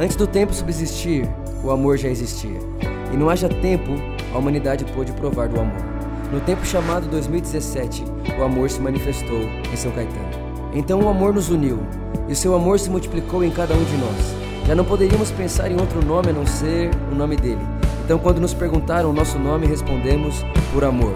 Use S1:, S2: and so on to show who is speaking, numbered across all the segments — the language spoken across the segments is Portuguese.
S1: Antes do tempo subsistir, o amor já existia. E não haja tempo, a humanidade pôde provar do amor. No tempo chamado 2017, o amor se manifestou em São Caetano. Então o amor nos uniu, e o seu amor se multiplicou em cada um de nós. Já não poderíamos pensar em outro nome a não ser o nome dele. Então, quando nos perguntaram o nosso nome, respondemos: por amor.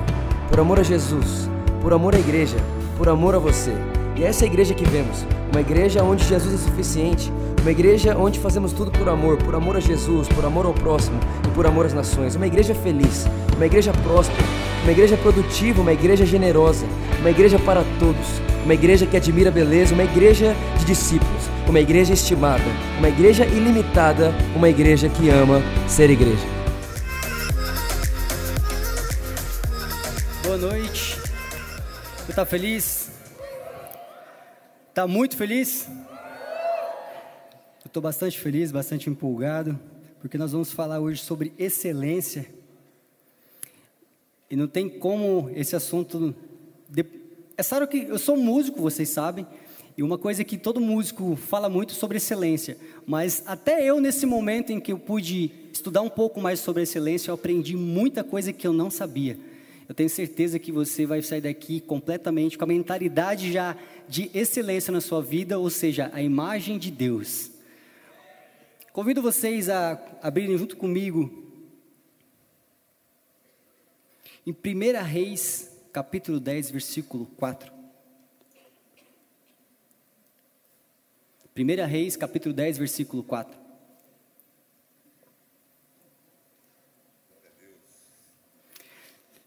S1: Por amor a Jesus, por amor à igreja, por amor a você. E é essa igreja que vemos, uma igreja onde Jesus é suficiente, uma igreja onde fazemos tudo por amor, por amor a Jesus, por amor ao próximo e por amor às nações. Uma igreja feliz, uma igreja próspera, uma igreja produtiva, uma igreja generosa, uma igreja para todos, uma igreja que admira a beleza, uma igreja de discípulos, uma igreja estimada, uma igreja ilimitada, uma igreja que ama ser igreja.
S2: Boa noite. Você está feliz? Está muito feliz? Estou bastante feliz, bastante empolgado, porque nós vamos falar hoje sobre excelência. E não tem como esse assunto. De... É claro que eu sou músico, vocês sabem, e uma coisa que todo músico fala muito sobre excelência, mas até eu, nesse momento em que eu pude estudar um pouco mais sobre excelência, eu aprendi muita coisa que eu não sabia. Eu tenho certeza que você vai sair daqui completamente com a mentalidade já de excelência na sua vida, ou seja, a imagem de Deus. Convido vocês a abrirem junto comigo em 1 Reis, capítulo 10, versículo 4. 1 Reis, capítulo 10, versículo 4.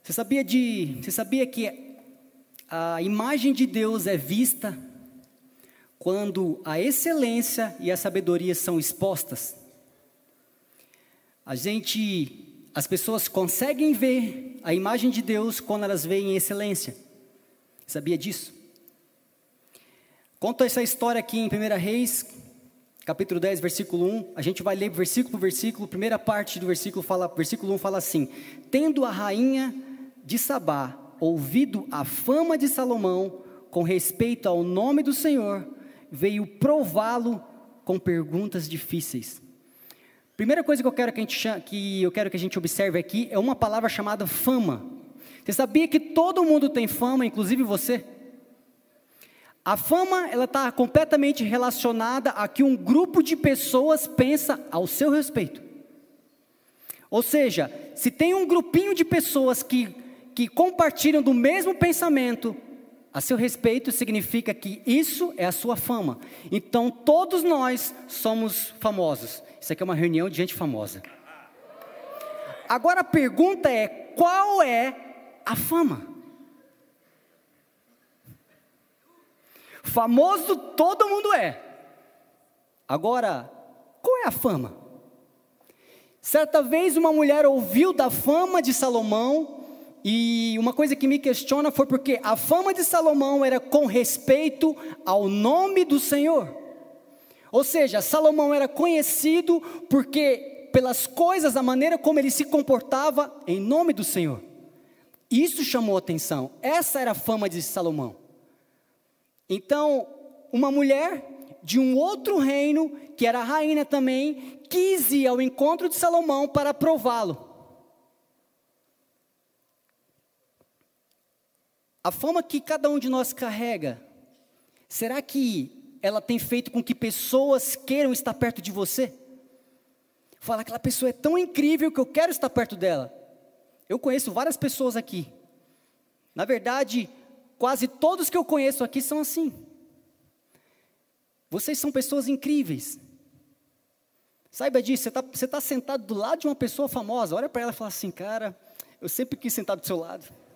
S2: Você sabia de, você sabia que a imagem de Deus é vista quando a excelência e a sabedoria são expostas? A gente, as pessoas conseguem ver a imagem de Deus quando elas veem excelência. Sabia disso? Conta essa história aqui em 1 Reis, capítulo 10, versículo 1. A gente vai ler versículo por versículo. Primeira parte do versículo fala, versículo 1 fala assim: Tendo a rainha de Sabá ouvido a fama de Salomão com respeito ao nome do Senhor, veio prová-lo com perguntas difíceis. Primeira coisa que eu quero que a gente, que eu quero que a gente observe aqui é uma palavra chamada fama. Você sabia que todo mundo tem fama, inclusive você? A fama ela está completamente relacionada a que um grupo de pessoas pensa ao seu respeito. Ou seja, se tem um grupinho de pessoas que que compartilham do mesmo pensamento a seu respeito, significa que isso é a sua fama. Então todos nós somos famosos. Isso aqui é uma reunião de gente famosa. Agora a pergunta é: qual é a fama? Famoso todo mundo é. Agora, qual é a fama? Certa vez uma mulher ouviu da fama de Salomão e uma coisa que me questiona foi porque a fama de Salomão era com respeito ao nome do Senhor. Ou seja, Salomão era conhecido porque pelas coisas, a maneira como ele se comportava em nome do Senhor. Isso chamou atenção. Essa era a fama de Salomão. Então, uma mulher de um outro reino, que era rainha também, quis ir ao encontro de Salomão para prová-lo. A fama que cada um de nós carrega, será que ela tem feito com que pessoas queiram estar perto de você? Fala, aquela pessoa é tão incrível que eu quero estar perto dela. Eu conheço várias pessoas aqui. Na verdade, quase todos que eu conheço aqui são assim. Vocês são pessoas incríveis. Saiba disso, você está tá sentado do lado de uma pessoa famosa, olha para ela e fala assim, cara, eu sempre quis sentar do seu lado.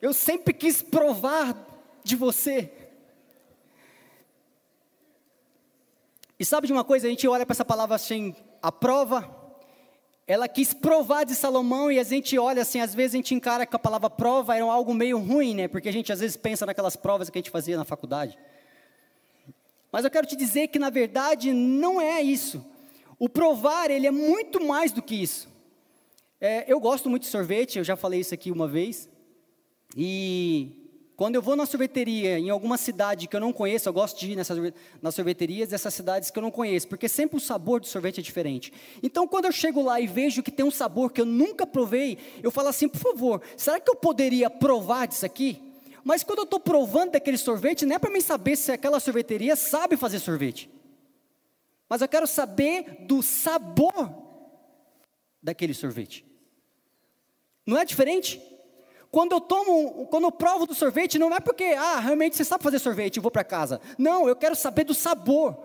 S2: Eu sempre quis provar de você. E sabe de uma coisa? A gente olha para essa palavra assim, a prova. Ela quis provar de Salomão e a gente olha assim, às vezes a gente encara que a palavra prova era algo meio ruim, né? Porque a gente às vezes pensa naquelas provas que a gente fazia na faculdade. Mas eu quero te dizer que na verdade não é isso. O provar, ele é muito mais do que isso. É, eu gosto muito de sorvete, eu já falei isso aqui uma vez. E Quando eu vou na sorveteria em alguma cidade que eu não conheço, eu gosto de ir nessas, nas sorveterias dessas cidades que eu não conheço, porque sempre o sabor do sorvete é diferente. Então, quando eu chego lá e vejo que tem um sabor que eu nunca provei, eu falo assim: por favor, será que eu poderia provar disso aqui? Mas quando eu estou provando daquele sorvete, não é para mim saber se aquela sorveteria sabe fazer sorvete, mas eu quero saber do sabor daquele sorvete. Não é diferente? Quando eu tomo, quando eu provo do sorvete, não é porque, ah, realmente você sabe fazer sorvete e vou para casa. Não, eu quero saber do sabor.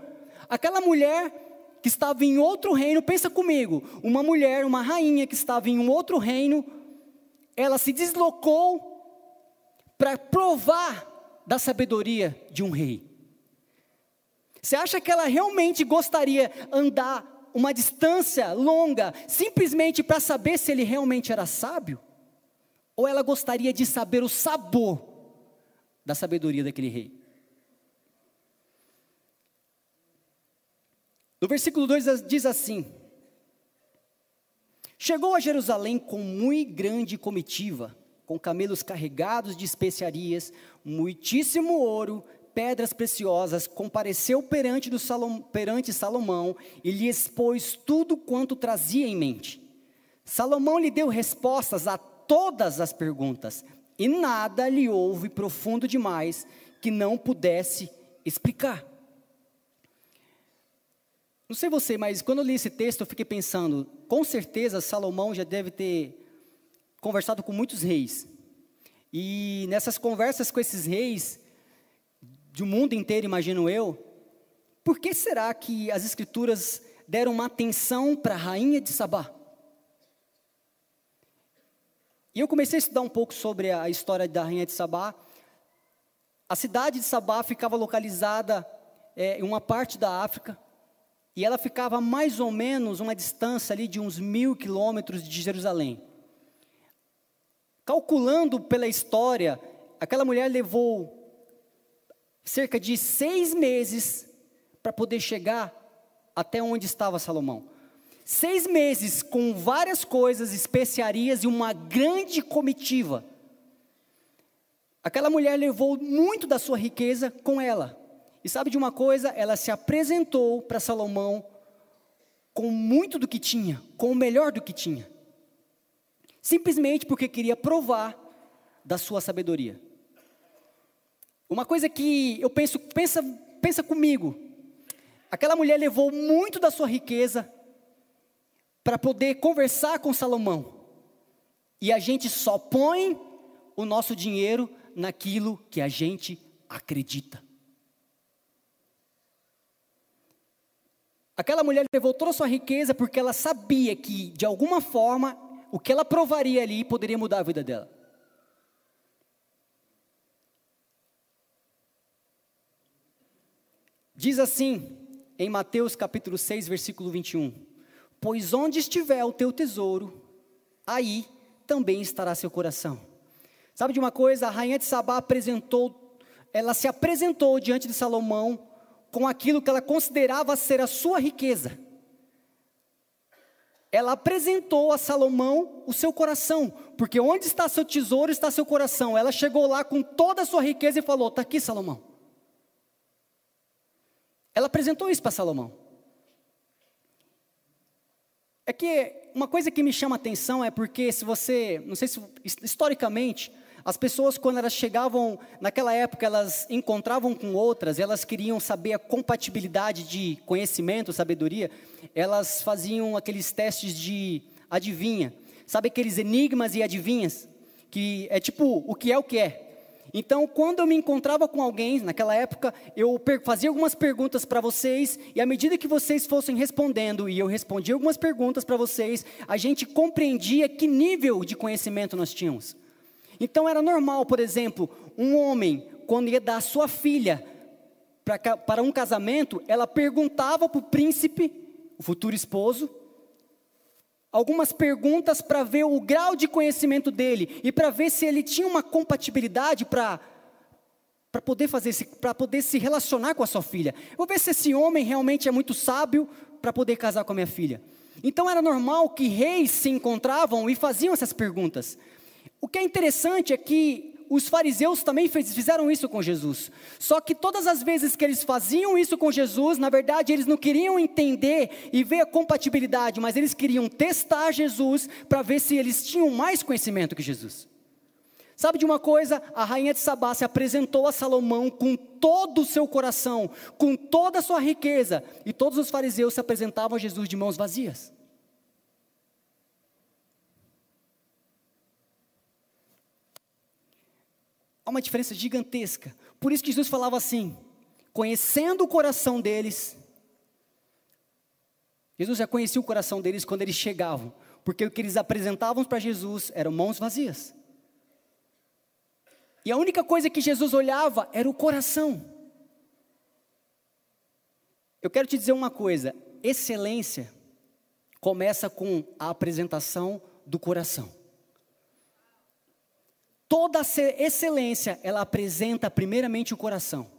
S2: Aquela mulher que estava em outro reino, pensa comigo, uma mulher, uma rainha que estava em um outro reino, ela se deslocou para provar da sabedoria de um rei. Você acha que ela realmente gostaria andar uma distância longa simplesmente para saber se ele realmente era sábio? Ou ela gostaria de saber o sabor da sabedoria daquele rei? No versículo 2 diz assim: Chegou a Jerusalém com muito grande comitiva, com camelos carregados de especiarias, muitíssimo ouro, pedras preciosas, compareceu perante, do Salom, perante Salomão e lhe expôs tudo quanto trazia em mente. Salomão lhe deu respostas a todas as perguntas, e nada lhe houve profundo demais que não pudesse explicar. Não sei você, mas quando eu li esse texto, eu fiquei pensando, com certeza Salomão já deve ter conversado com muitos reis. E nessas conversas com esses reis, do mundo inteiro, imagino eu, por que será que as escrituras deram uma atenção para a rainha de Sabá? E eu comecei a estudar um pouco sobre a história da rainha de Sabá. A cidade de Sabá ficava localizada é, em uma parte da África, e ela ficava mais ou menos uma distância ali de uns mil quilômetros de Jerusalém. Calculando pela história, aquela mulher levou cerca de seis meses para poder chegar até onde estava Salomão. Seis meses com várias coisas, especiarias e uma grande comitiva. Aquela mulher levou muito da sua riqueza com ela. E sabe de uma coisa? Ela se apresentou para Salomão com muito do que tinha, com o melhor do que tinha. Simplesmente porque queria provar da sua sabedoria. Uma coisa que eu penso, pensa, pensa comigo. Aquela mulher levou muito da sua riqueza para poder conversar com Salomão. E a gente só põe o nosso dinheiro naquilo que a gente acredita. Aquela mulher levou toda a sua riqueza porque ela sabia que, de alguma forma, o que ela provaria ali poderia mudar a vida dela. Diz assim, em Mateus capítulo 6, versículo 21. Pois onde estiver o teu tesouro, aí também estará seu coração. Sabe de uma coisa? A rainha de Sabá apresentou, ela se apresentou diante de Salomão com aquilo que ela considerava ser a sua riqueza. Ela apresentou a Salomão o seu coração, porque onde está seu tesouro está seu coração. Ela chegou lá com toda a sua riqueza e falou: Está aqui, Salomão. Ela apresentou isso para Salomão. É que uma coisa que me chama a atenção é porque se você, não sei se historicamente, as pessoas quando elas chegavam, naquela época elas encontravam com outras, elas queriam saber a compatibilidade de conhecimento, sabedoria, elas faziam aqueles testes de adivinha. Sabe aqueles enigmas e adivinhas? Que é tipo, o que é o que é? Então, quando eu me encontrava com alguém, naquela época, eu fazia algumas perguntas para vocês, e à medida que vocês fossem respondendo, e eu respondia algumas perguntas para vocês, a gente compreendia que nível de conhecimento nós tínhamos. Então, era normal, por exemplo, um homem, quando ia dar sua filha para um casamento, ela perguntava para o príncipe, o futuro esposo, algumas perguntas para ver o grau de conhecimento dele e para ver se ele tinha uma compatibilidade para para poder fazer para poder se relacionar com a sua filha. Vou ver se esse homem realmente é muito sábio para poder casar com a minha filha. Então era normal que reis se encontravam e faziam essas perguntas. O que é interessante é que os fariseus também fizeram isso com Jesus. Só que todas as vezes que eles faziam isso com Jesus, na verdade eles não queriam entender e ver a compatibilidade, mas eles queriam testar Jesus para ver se eles tinham mais conhecimento que Jesus. Sabe de uma coisa? A rainha de Sabá se apresentou a Salomão com todo o seu coração, com toda a sua riqueza, e todos os fariseus se apresentavam a Jesus de mãos vazias. Uma diferença gigantesca. Por isso que Jesus falava assim: conhecendo o coração deles, Jesus já conhecia o coração deles quando eles chegavam, porque o que eles apresentavam para Jesus eram mãos vazias. E a única coisa que Jesus olhava era o coração. Eu quero te dizer uma coisa: excelência começa com a apresentação do coração. Toda excelência, ela apresenta primeiramente o coração.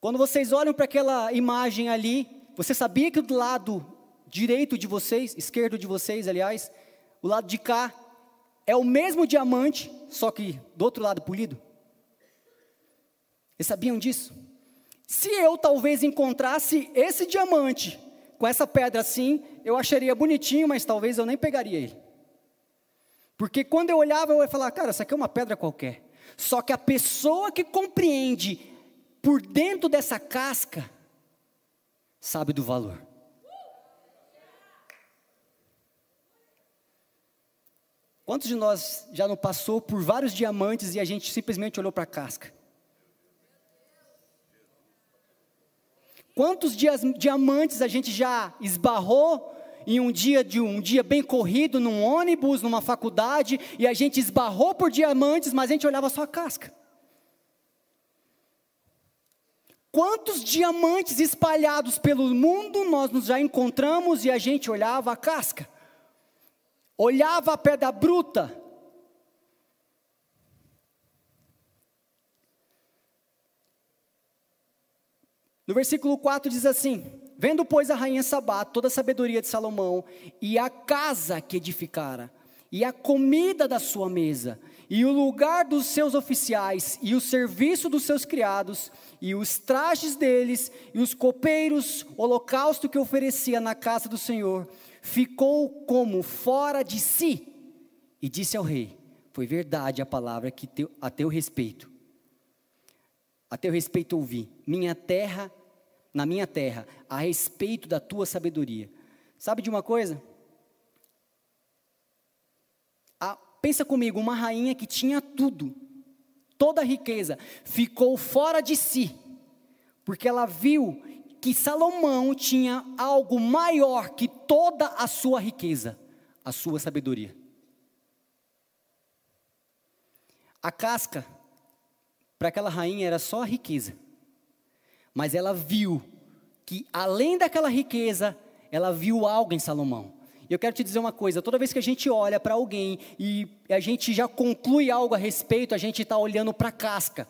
S2: Quando vocês olham para aquela imagem ali, você sabia que do lado direito de vocês, esquerdo de vocês, aliás, o lado de cá, é o mesmo diamante, só que do outro lado polido. Vocês sabiam disso? Se eu talvez encontrasse esse diamante com essa pedra assim, eu acharia bonitinho, mas talvez eu nem pegaria ele. Porque quando eu olhava, eu ia falar, cara, essa aqui é uma pedra qualquer. Só que a pessoa que compreende por dentro dessa casca, sabe do valor. Quantos de nós já não passou por vários diamantes e a gente simplesmente olhou para a casca? Quantos dias, diamantes a gente já esbarrou em um dia de um dia bem corrido, num ônibus, numa faculdade, e a gente esbarrou por diamantes, mas a gente olhava só a casca? Quantos diamantes espalhados pelo mundo nós nos já encontramos e a gente olhava a casca? olhava a pedra bruta. No versículo 4 diz assim: Vendo, pois, a rainha Sabá toda a sabedoria de Salomão, e a casa que edificara, e a comida da sua mesa, e o lugar dos seus oficiais, e o serviço dos seus criados, e os trajes deles, e os copeiros, holocausto que oferecia na casa do Senhor, ficou como fora de si e disse ao rei: Foi verdade a palavra que teu, a teu respeito. A teu respeito ouvi. Minha terra, na minha terra, a respeito da tua sabedoria. Sabe de uma coisa? A, pensa comigo, uma rainha que tinha tudo, toda a riqueza, ficou fora de si, porque ela viu que Salomão tinha algo maior que toda a sua riqueza, a sua sabedoria. A casca para aquela rainha era só a riqueza. Mas ela viu que além daquela riqueza, ela viu algo em Salomão. E eu quero te dizer uma coisa: toda vez que a gente olha para alguém e a gente já conclui algo a respeito, a gente está olhando para a casca.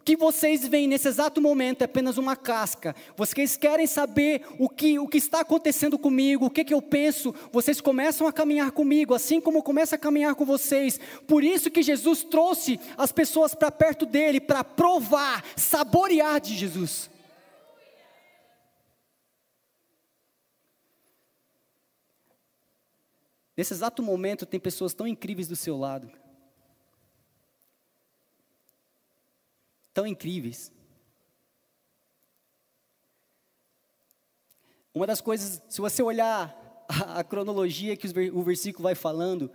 S2: O que vocês veem nesse exato momento é apenas uma casca. Vocês querem saber o que, o que está acontecendo comigo, o que, que eu penso. Vocês começam a caminhar comigo, assim como começa a caminhar com vocês. Por isso que Jesus trouxe as pessoas para perto dele, para provar, saborear de Jesus. Nesse exato momento, tem pessoas tão incríveis do seu lado. Tão incríveis. Uma das coisas, se você olhar a, cronologia que o versículo vai falando,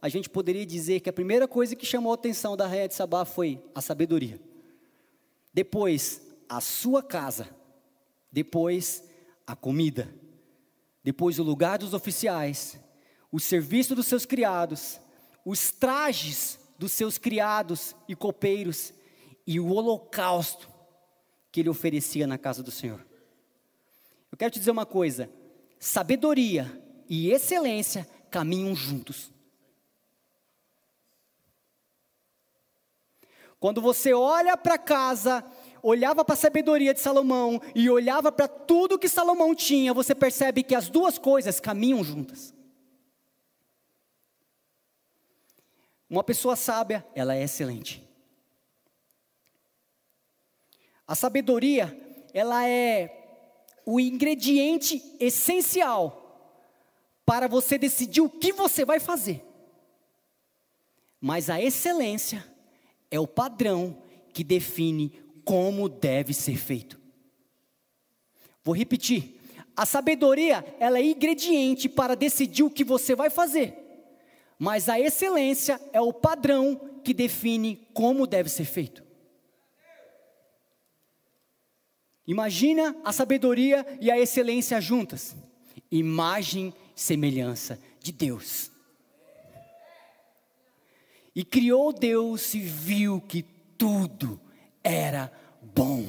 S2: a gente poderia dizer que a primeira coisa que chamou a atenção da rainha de Sabá foi a sabedoria. Depois, a sua casa. Depois, a comida. Depois, o lugar dos oficiais. O serviço dos seus criados. Os trajes dos seus criados e copeiros e o holocausto que ele oferecia na casa do Senhor. Eu quero te dizer uma coisa: sabedoria e excelência caminham juntos. Quando você olha para casa, olhava para a sabedoria de Salomão e olhava para tudo que Salomão tinha, você percebe que as duas coisas caminham juntas. Uma pessoa sábia, ela é excelente. A sabedoria, ela é o ingrediente essencial para você decidir o que você vai fazer. Mas a excelência é o padrão que define como deve ser feito. Vou repetir. A sabedoria, ela é ingrediente para decidir o que você vai fazer. Mas a excelência é o padrão que define como deve ser feito. Imagina a sabedoria e a excelência juntas. Imagem e semelhança de Deus. E criou Deus e viu que tudo era bom.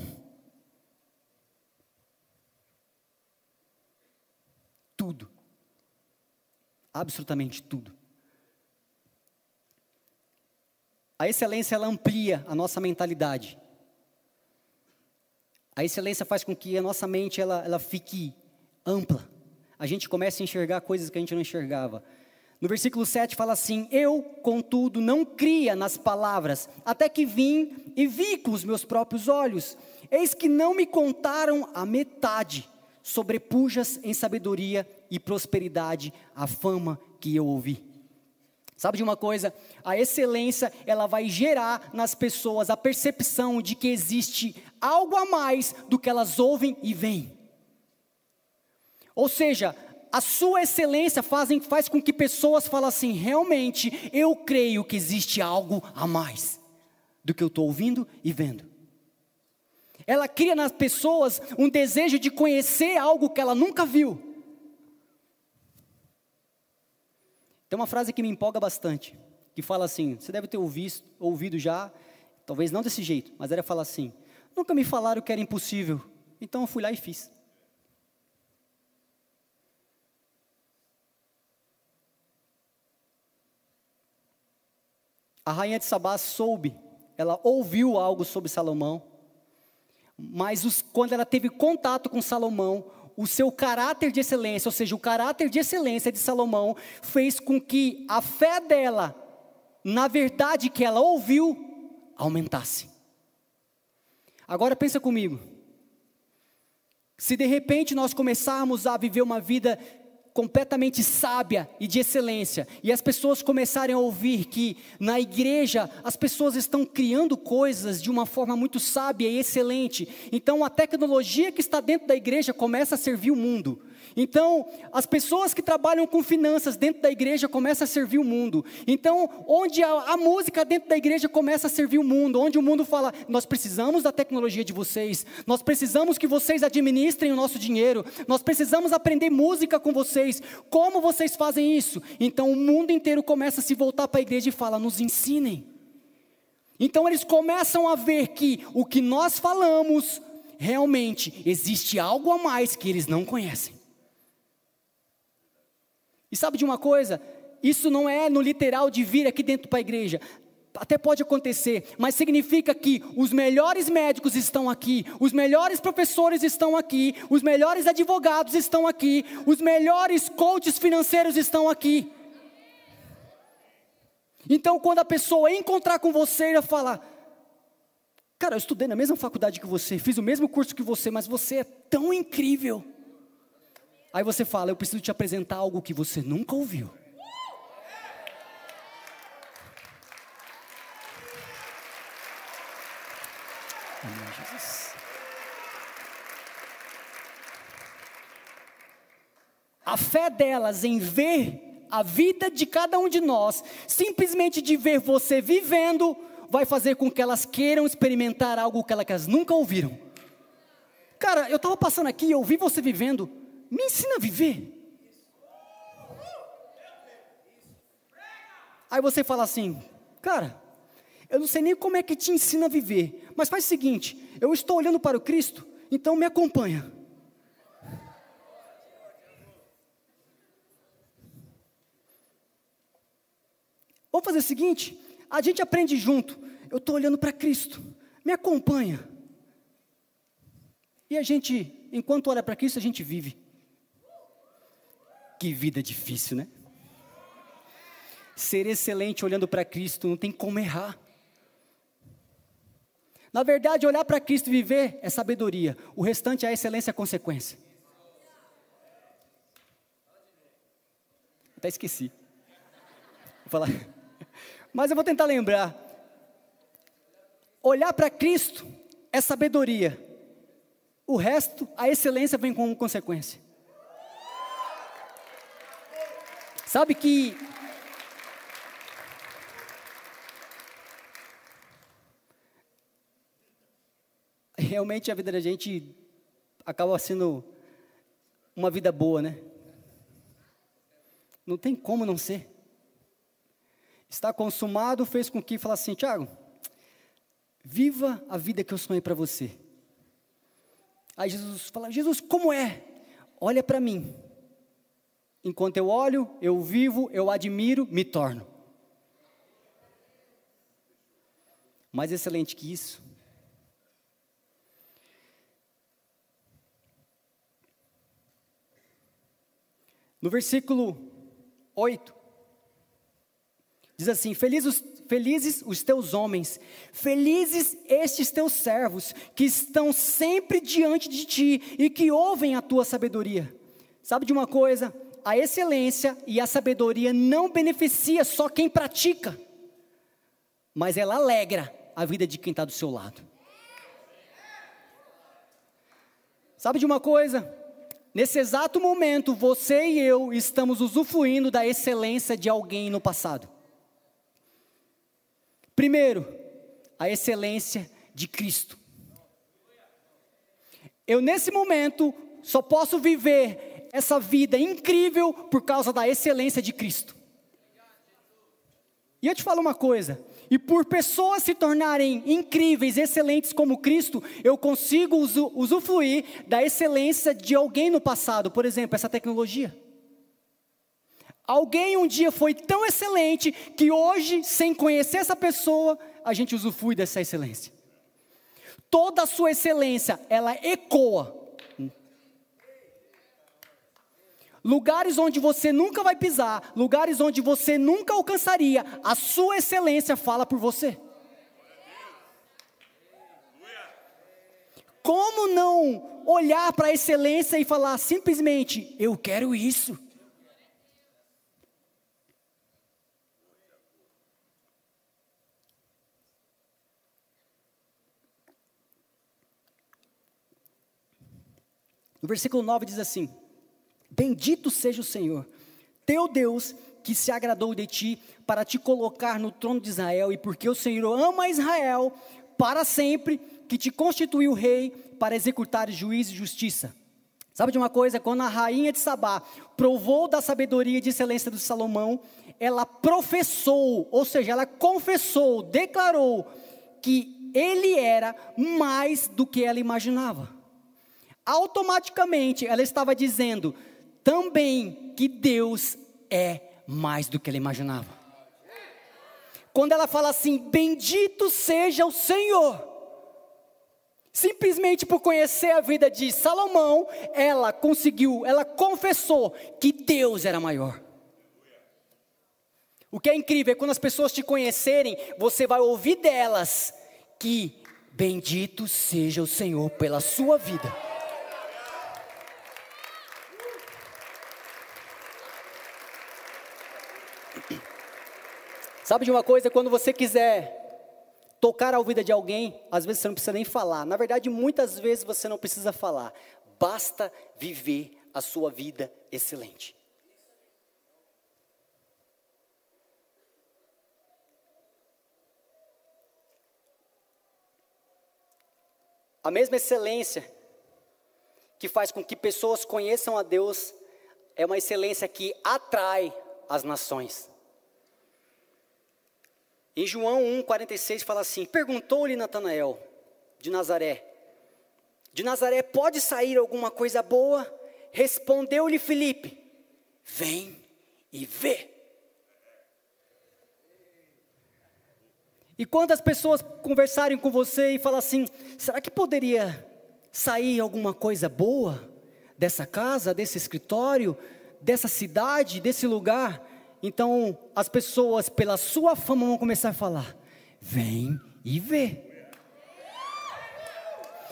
S2: Tudo. Absolutamente tudo. A excelência ela amplia a nossa mentalidade. A excelência faz com que a nossa mente ela, ela fique ampla. A gente comece a enxergar coisas que a gente não enxergava. No versículo 7 fala assim: Eu, contudo, não cria nas palavras, até que vim e vi com os meus próprios olhos. Eis que não me contaram a metade, sobrepujas em sabedoria e prosperidade a fama que eu ouvi. Sabe de uma coisa? A excelência, ela vai gerar nas pessoas a percepção de que existe algo a mais do que elas ouvem e veem. Ou seja, a sua excelência faz, faz com que pessoas falem assim: realmente, eu creio que existe algo a mais do que eu estou ouvindo e vendo. Ela cria nas pessoas um desejo de conhecer algo que ela nunca viu. Tem uma frase que me empolga bastante, que fala assim: você deve ter ouvido, ouvido já, talvez não desse jeito, mas ela fala assim: nunca me falaram que era impossível, então eu fui lá e fiz. A rainha de Sabá soube, ela ouviu algo sobre Salomão, mas os, quando ela teve contato com Salomão, o seu caráter de excelência, ou seja, o caráter de excelência de Salomão, fez com que a fé dela, na verdade que ela ouviu, aumentasse. Agora pensa comigo. Se de repente nós começarmos a viver uma vida completamente sábia e de excelência, e as pessoas começarem a ouvir que na igreja as pessoas estão criando coisas de uma forma muito sábia e excelente, então a tecnologia que está dentro da igreja começa a servir o mundo. Então, as pessoas que trabalham com finanças dentro da igreja começam a servir o mundo. Então, onde a, a, música dentro da igreja começa a servir o mundo, onde o mundo fala: nós precisamos da tecnologia de vocês, nós precisamos que vocês administrem o nosso dinheiro, nós precisamos aprender música com vocês. Como vocês fazem isso? Então, o mundo inteiro começa a se voltar para a igreja e fala: nos ensinem. Então, eles começam a ver que o que nós falamos, realmente existe algo a mais que eles não conhecem. E sabe de uma coisa? Isso não é no literal de vir aqui dentro para a igreja. Até pode acontecer, mas significa que os melhores médicos estão aqui, os melhores professores estão aqui, os melhores advogados estão aqui, os melhores coaches financeiros estão aqui. Então, quando a pessoa encontrar com você, ela fala: Cara, eu estudei na mesma faculdade que você, fiz o mesmo curso que você, mas você é tão incrível. Aí você fala: Eu preciso te apresentar algo que você nunca ouviu. A fé delas em ver a vida de cada um de nós, simplesmente de ver você vivendo, vai fazer com que elas queiram experimentar algo que elas nunca ouviram. Cara, eu estava passando aqui eu vi você vivendo, me ensina a viver. Aí você fala assim, cara, eu não sei nem como é que te ensina a viver, mas faz o seguinte: eu estou olhando para o Cristo, então me acompanha. Vamos fazer o seguinte: a gente aprende junto. Eu estou olhando para Cristo, me acompanha. E a gente, enquanto olha para Cristo, a gente vive. Que vida difícil, né? ser excelente olhando para Cristo, não tem como errar. Na verdade, olhar para Cristo e viver é sabedoria, o restante é a excelência a consequência. Até esqueci. Vou falar. Mas eu vou tentar lembrar. Olhar para Cristo é sabedoria. O resto, a excelência vem como consequência. Sabe que realmente a vida da gente acaba sendo uma vida boa, né? Não tem como não ser. Está consumado fez com que falasse assim, Tiago, viva a vida que eu sonhei para você. Aí Jesus fala, Jesus, como é? Olha para mim. Enquanto eu olho, eu vivo, eu admiro, me torno. Mais excelente que isso. No versículo 8, diz assim: felizes, felizes os teus homens, felizes estes teus servos, que estão sempre diante de ti e que ouvem a tua sabedoria. Sabe de uma coisa? A excelência e a sabedoria não beneficia só quem pratica, mas ela alegra a vida de quem está do seu lado. Sabe de uma coisa? Nesse exato momento, você e eu estamos usufruindo da excelência de alguém no passado. Primeiro, a excelência de Cristo. Eu, nesse momento, só posso viver essa vida incrível por causa da excelência de Cristo. E eu te falo uma coisa: e por pessoas se tornarem incríveis, excelentes como Cristo, eu consigo usufruir da excelência de alguém no passado, por exemplo, essa tecnologia. Alguém um dia foi tão excelente que hoje, sem conhecer essa pessoa, a gente usufrui dessa excelência. Toda a sua excelência, ela ecoa lugares onde você nunca vai pisar, lugares onde você nunca alcançaria, a sua excelência fala por você. Como não olhar para a excelência e falar simplesmente, eu quero isso? No versículo 9 diz assim: Bendito seja o Senhor, teu Deus, que se agradou de ti para te colocar no trono de Israel, e porque o Senhor ama Israel para sempre, que te constituiu rei para executar juízo e justiça. Sabe de uma coisa? Quando a rainha de Sabá provou da sabedoria e de excelência de Salomão, ela professou, ou seja, ela confessou, declarou que ele era mais do que ela imaginava. Automaticamente ela estava dizendo: também que Deus é mais do que ela imaginava. Quando ela fala assim, bendito seja o Senhor, simplesmente por conhecer a vida de Salomão, ela conseguiu, ela confessou que Deus era maior. O que é incrível é quando as pessoas te conhecerem, você vai ouvir delas que bendito seja o Senhor pela sua vida. Sabe de uma coisa? Quando você quiser tocar a vida de alguém, às vezes você não precisa nem falar. Na verdade, muitas vezes você não precisa falar. Basta viver a sua vida excelente. A mesma excelência que faz com que pessoas conheçam a Deus é uma excelência que atrai as nações. Em João 1,46 fala assim: Perguntou-lhe Natanael de Nazaré: De Nazaré pode sair alguma coisa boa? Respondeu-lhe Filipe: Vem e vê. E quando as pessoas conversarem com você e falar assim: será que poderia sair alguma coisa boa dessa casa, desse escritório, dessa cidade, desse lugar? Então as pessoas, pela sua fama, vão começar a falar: vem e vê.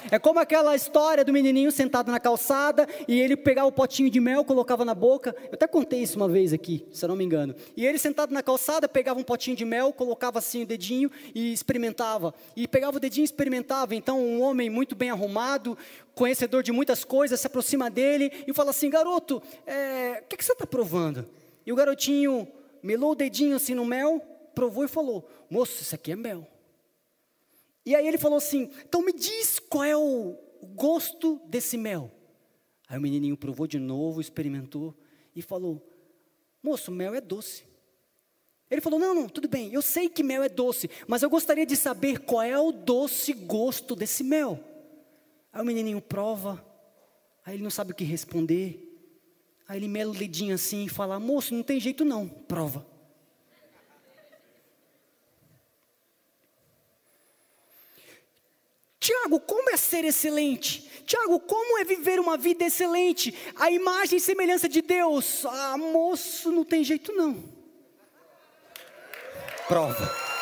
S2: É como aquela história do menininho sentado na calçada e ele pegava o potinho de mel, colocava na boca. Eu até contei isso uma vez aqui, se eu não me engano. E ele sentado na calçada pegava um potinho de mel, colocava assim o dedinho e experimentava. E pegava o dedinho e experimentava. Então um homem muito bem arrumado, conhecedor de muitas coisas, se aproxima dele e fala assim: Garoto, é, o que, que você está provando? E o garotinho melou o dedinho assim no mel, provou e falou: Moço, isso aqui é mel. E aí ele falou assim: então me diz qual é o gosto desse mel. Aí o menininho provou de novo, experimentou e falou: moço, mel é doce. Ele falou: não, não, tudo bem, eu sei que mel é doce, mas eu gostaria de saber qual é o doce gosto desse mel. Aí o menininho prova, aí ele não sabe o que responder. Aí ele mela o dedinho assim e fala: moço, não tem jeito não, prova. Tiago, como é ser excelente? Tiago, como é viver uma vida excelente? A imagem e semelhança de Deus. Ah, moço, não tem jeito não. Prova.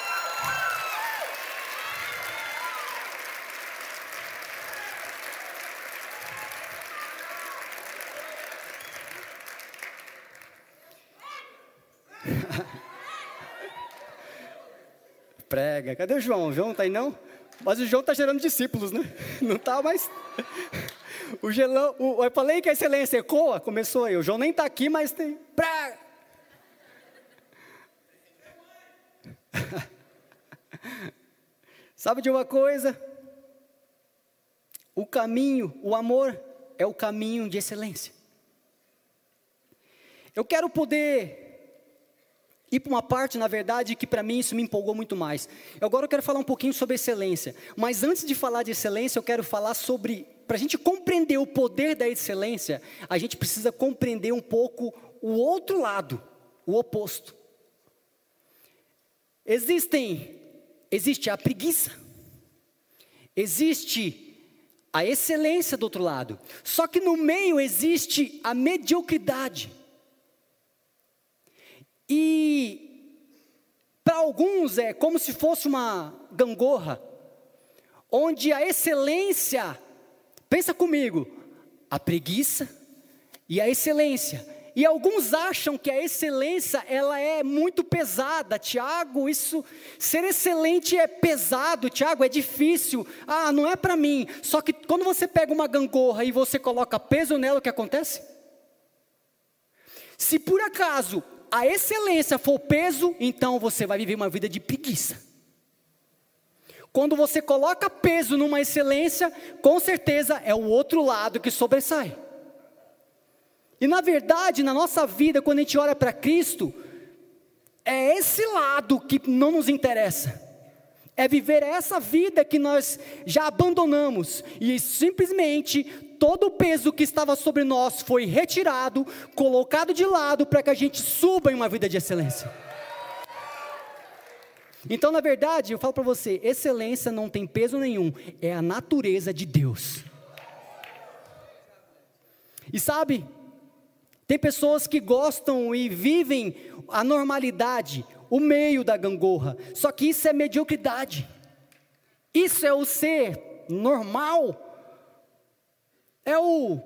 S2: Prega. Cadê o João? O João tá aí não? Mas o João está gerando discípulos, né? Não está mais. O gelão, o, eu falei que a excelência ecoa, começou aí. O João nem está aqui, mas tem. Pra... Sabe de uma coisa? O caminho, o amor é o caminho de excelência. Eu quero poder ir para uma parte, na verdade, que para mim isso me empolgou muito mais. Agora eu quero falar um pouquinho sobre excelência. Mas antes de falar de excelência, eu quero falar sobre. Para a gente compreender o poder da excelência, a gente precisa compreender um pouco o outro lado, o oposto. Existem, existe a preguiça, existe a excelência do outro lado, só que no meio existe a mediocridade. E para alguns é como se fosse uma gangorra, onde a excelência, pensa comigo, a preguiça e a excelência. E alguns acham que a excelência ela é muito pesada. Tiago, isso ser excelente é pesado, Tiago, é difícil. Ah, não é para mim. Só que quando você pega uma gangorra e você coloca peso nela, o que acontece? Se por acaso a excelência for peso, então você vai viver uma vida de preguiça. Quando você coloca peso numa excelência, com certeza é o outro lado que sobressai. E na verdade, na nossa vida, quando a gente olha para Cristo, é esse lado que não nos interessa. É viver essa vida que nós já abandonamos e simplesmente todo o peso que estava sobre nós foi retirado, colocado de lado para que a gente suba em uma vida de excelência. Então, na verdade, eu falo para você: excelência não tem peso nenhum, é a natureza de Deus. E sabe, tem pessoas que gostam e vivem a normalidade, o meio da gangorra, só que isso é mediocridade, isso é o ser normal, é o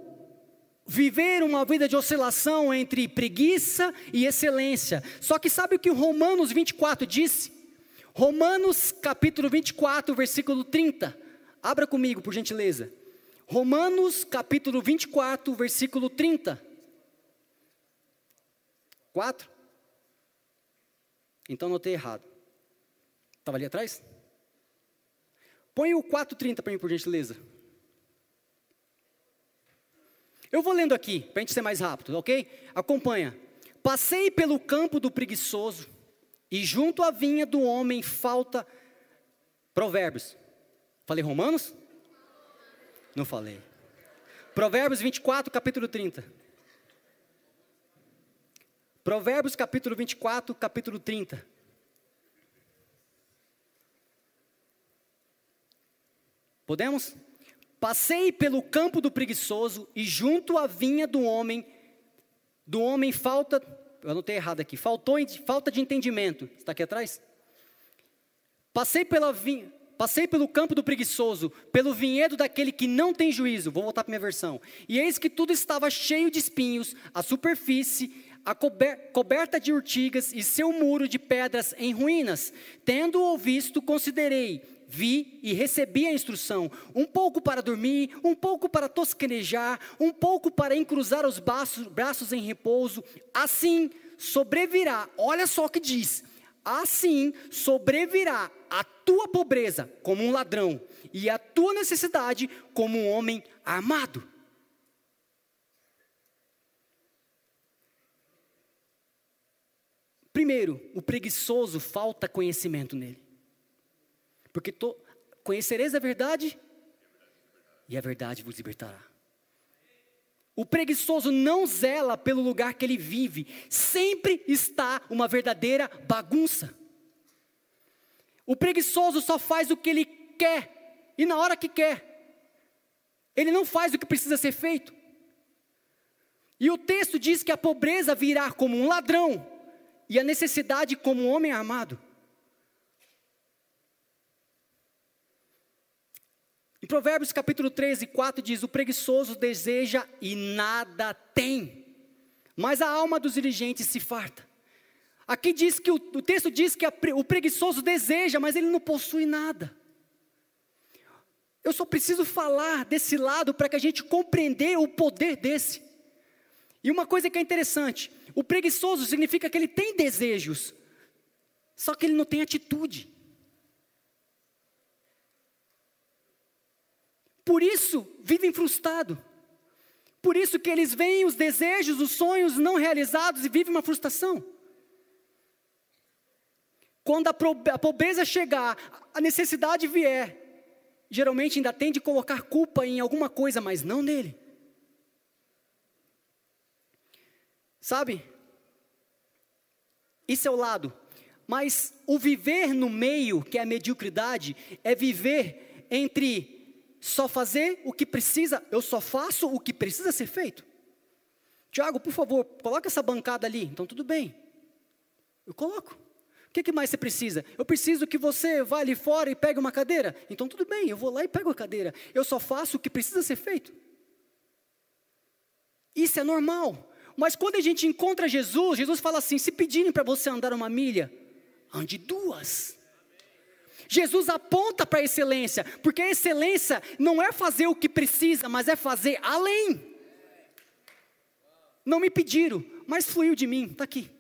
S2: viver uma vida de oscilação entre preguiça e excelência. Só que sabe o que Romanos 24 disse? Romanos capítulo 24, versículo 30. Abra comigo, por gentileza. Romanos capítulo 24, versículo 30. 4? Então notei errado. Estava ali atrás? Põe o 4,30 para mim, por gentileza. Eu vou lendo aqui, para a gente ser mais rápido, ok? Acompanha. Passei pelo campo do preguiçoso, e junto à vinha do homem falta. Provérbios. Falei Romanos? Não falei. Provérbios 24, capítulo 30. Provérbios capítulo 24, capítulo 30. Podemos? Passei pelo campo do preguiçoso e junto à vinha do homem, do homem falta eu anotei errado aqui, faltou, falta de entendimento. Está aqui atrás? Passei pela vinha, passei pelo campo do preguiçoso, pelo vinhedo daquele que não tem juízo. Vou voltar para minha versão. E eis que tudo estava cheio de espinhos, a superfície, a cober, coberta de urtigas e seu muro de pedras em ruínas. Tendo-o visto, considerei vi e recebi a instrução, um pouco para dormir, um pouco para tosquenejar, um pouco para encruzar os braços, braços em repouso, assim sobrevirá, olha só o que diz, assim sobrevirá a tua pobreza como um ladrão, e a tua necessidade como um homem armado. Primeiro, o preguiçoso falta conhecimento nele. Porque to, conhecereis a verdade e a verdade vos libertará. O preguiçoso não zela pelo lugar que ele vive, sempre está uma verdadeira bagunça. O preguiçoso só faz o que ele quer e na hora que quer. Ele não faz o que precisa ser feito. E o texto diz que a pobreza virá como um ladrão e a necessidade como um homem armado. Provérbios capítulo 13, 4 diz: O preguiçoso deseja e nada tem, mas a alma dos diligentes se farta. Aqui diz que o, o texto diz que a, o preguiçoso deseja, mas ele não possui nada. Eu só preciso falar desse lado para que a gente compreender o poder desse. E uma coisa que é interessante: o preguiçoso significa que ele tem desejos, só que ele não tem atitude. Por isso vivem frustrados. Por isso que eles veem os desejos, os sonhos não realizados e vivem uma frustração. Quando a pobreza chegar, a necessidade vier, geralmente ainda tem de colocar culpa em alguma coisa, mas não nele. Sabe? Isso é o lado. Mas o viver no meio, que é a mediocridade, é viver entre só fazer o que precisa, eu só faço o que precisa ser feito. Tiago, por favor, coloca essa bancada ali. Então tudo bem. Eu coloco. O que, que, mais você precisa? Eu preciso que você vá ali fora e pegue uma cadeira. Então tudo bem, eu vou lá e pego a cadeira. Eu só faço o que precisa ser feito. Isso é normal. Mas quando a gente encontra Jesus, Jesus fala assim: se pedirem para você andar uma milha, ande duas. Jesus aponta para a excelência, porque a excelência não é fazer o que precisa, mas é fazer além. Não me pediram, mas fluiu de mim, está aqui.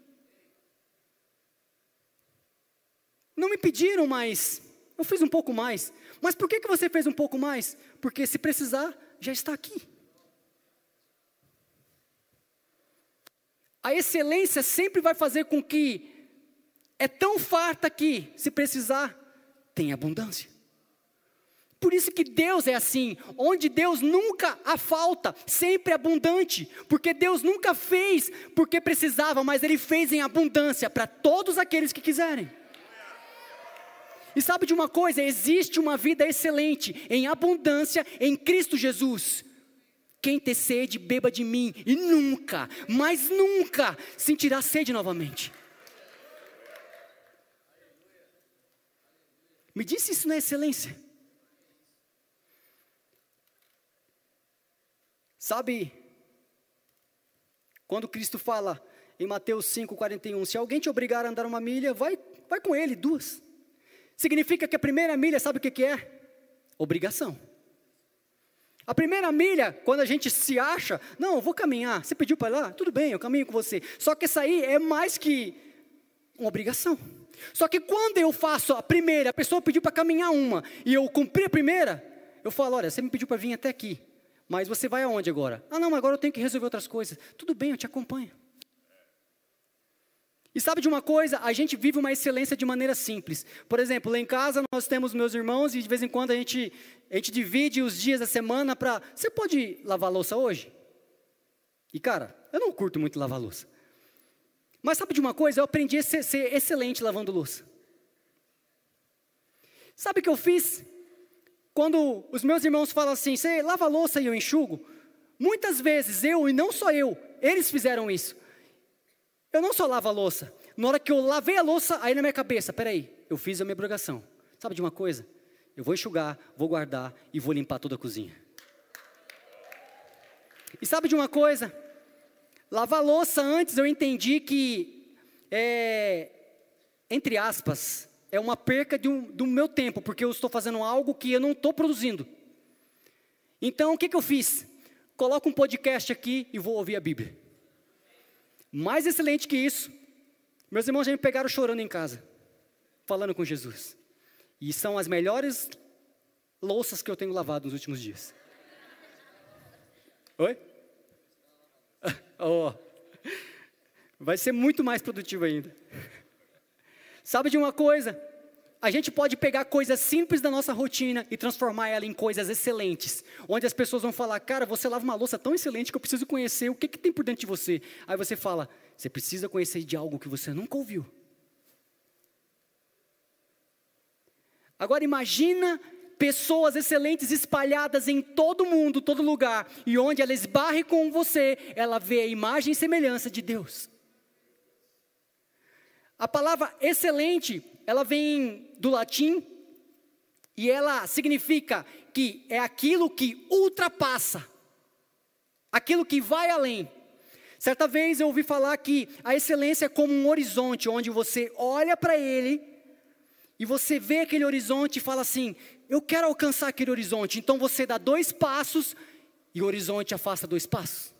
S2: Não me pediram, mas eu fiz um pouco mais. Mas por que, que você fez um pouco mais? Porque se precisar, já está aqui. A excelência sempre vai fazer com que é tão farta que, se precisar, tem abundância. Por isso que Deus é assim, onde Deus nunca há falta, sempre abundante, porque Deus nunca fez porque precisava, mas Ele fez em abundância para todos aqueles que quiserem. E sabe de uma coisa? Existe uma vida excelente, em abundância, em Cristo Jesus. Quem ter sede, beba de mim, e nunca, mas nunca sentirá sede novamente. Me disse isso é excelência. Sabe, quando Cristo fala em Mateus 5,41, se alguém te obrigar a andar uma milha, vai, vai com ele, duas. Significa que a primeira milha, sabe o que, que é? Obrigação. A primeira milha, quando a gente se acha, não, vou caminhar, você pediu para lá? Tudo bem, eu caminho com você. Só que essa aí é mais que uma obrigação. Só que quando eu faço a primeira, a pessoa pediu para caminhar uma, e eu cumpri a primeira, eu falo: olha, você me pediu para vir até aqui, mas você vai aonde agora? Ah, não, agora eu tenho que resolver outras coisas. Tudo bem, eu te acompanho. E sabe de uma coisa? A gente vive uma excelência de maneira simples. Por exemplo, lá em casa nós temos meus irmãos e de vez em quando a gente, a gente divide os dias da semana para. Você pode lavar louça hoje? E cara, eu não curto muito lavar louça. Mas sabe de uma coisa? Eu aprendi a ser, ser excelente lavando louça. Sabe o que eu fiz? Quando os meus irmãos falam assim, você lava louça e eu enxugo. Muitas vezes eu, e não só eu, eles fizeram isso. Eu não só lavo a louça. Na hora que eu lavei a louça, aí na minha cabeça, peraí, eu fiz a minha obrigação. Sabe de uma coisa? Eu vou enxugar, vou guardar e vou limpar toda a cozinha. E sabe de uma coisa? Lavar louça antes eu entendi que, é, entre aspas, é uma perca um, do meu tempo, porque eu estou fazendo algo que eu não estou produzindo. Então, o que, que eu fiz? Coloco um podcast aqui e vou ouvir a Bíblia. Mais excelente que isso, meus irmãos já me pegaram chorando em casa, falando com Jesus. E são as melhores louças que eu tenho lavado nos últimos dias. Oi? Oh, vai ser muito mais produtivo ainda. Sabe de uma coisa? A gente pode pegar coisas simples da nossa rotina e transformar ela em coisas excelentes, onde as pessoas vão falar: Cara, você lava uma louça tão excelente que eu preciso conhecer o que, que tem por dentro de você. Aí você fala: Você precisa conhecer de algo que você nunca ouviu. Agora imagina pessoas excelentes espalhadas em todo mundo, todo lugar, e onde ela esbarre com você, ela vê a imagem e semelhança de Deus. A palavra excelente, ela vem do latim e ela significa que é aquilo que ultrapassa, aquilo que vai além. Certa vez eu ouvi falar que a excelência é como um horizonte onde você olha para ele e você vê aquele horizonte e fala assim: Eu quero alcançar aquele horizonte. Então você dá dois passos e o horizonte afasta dois passos.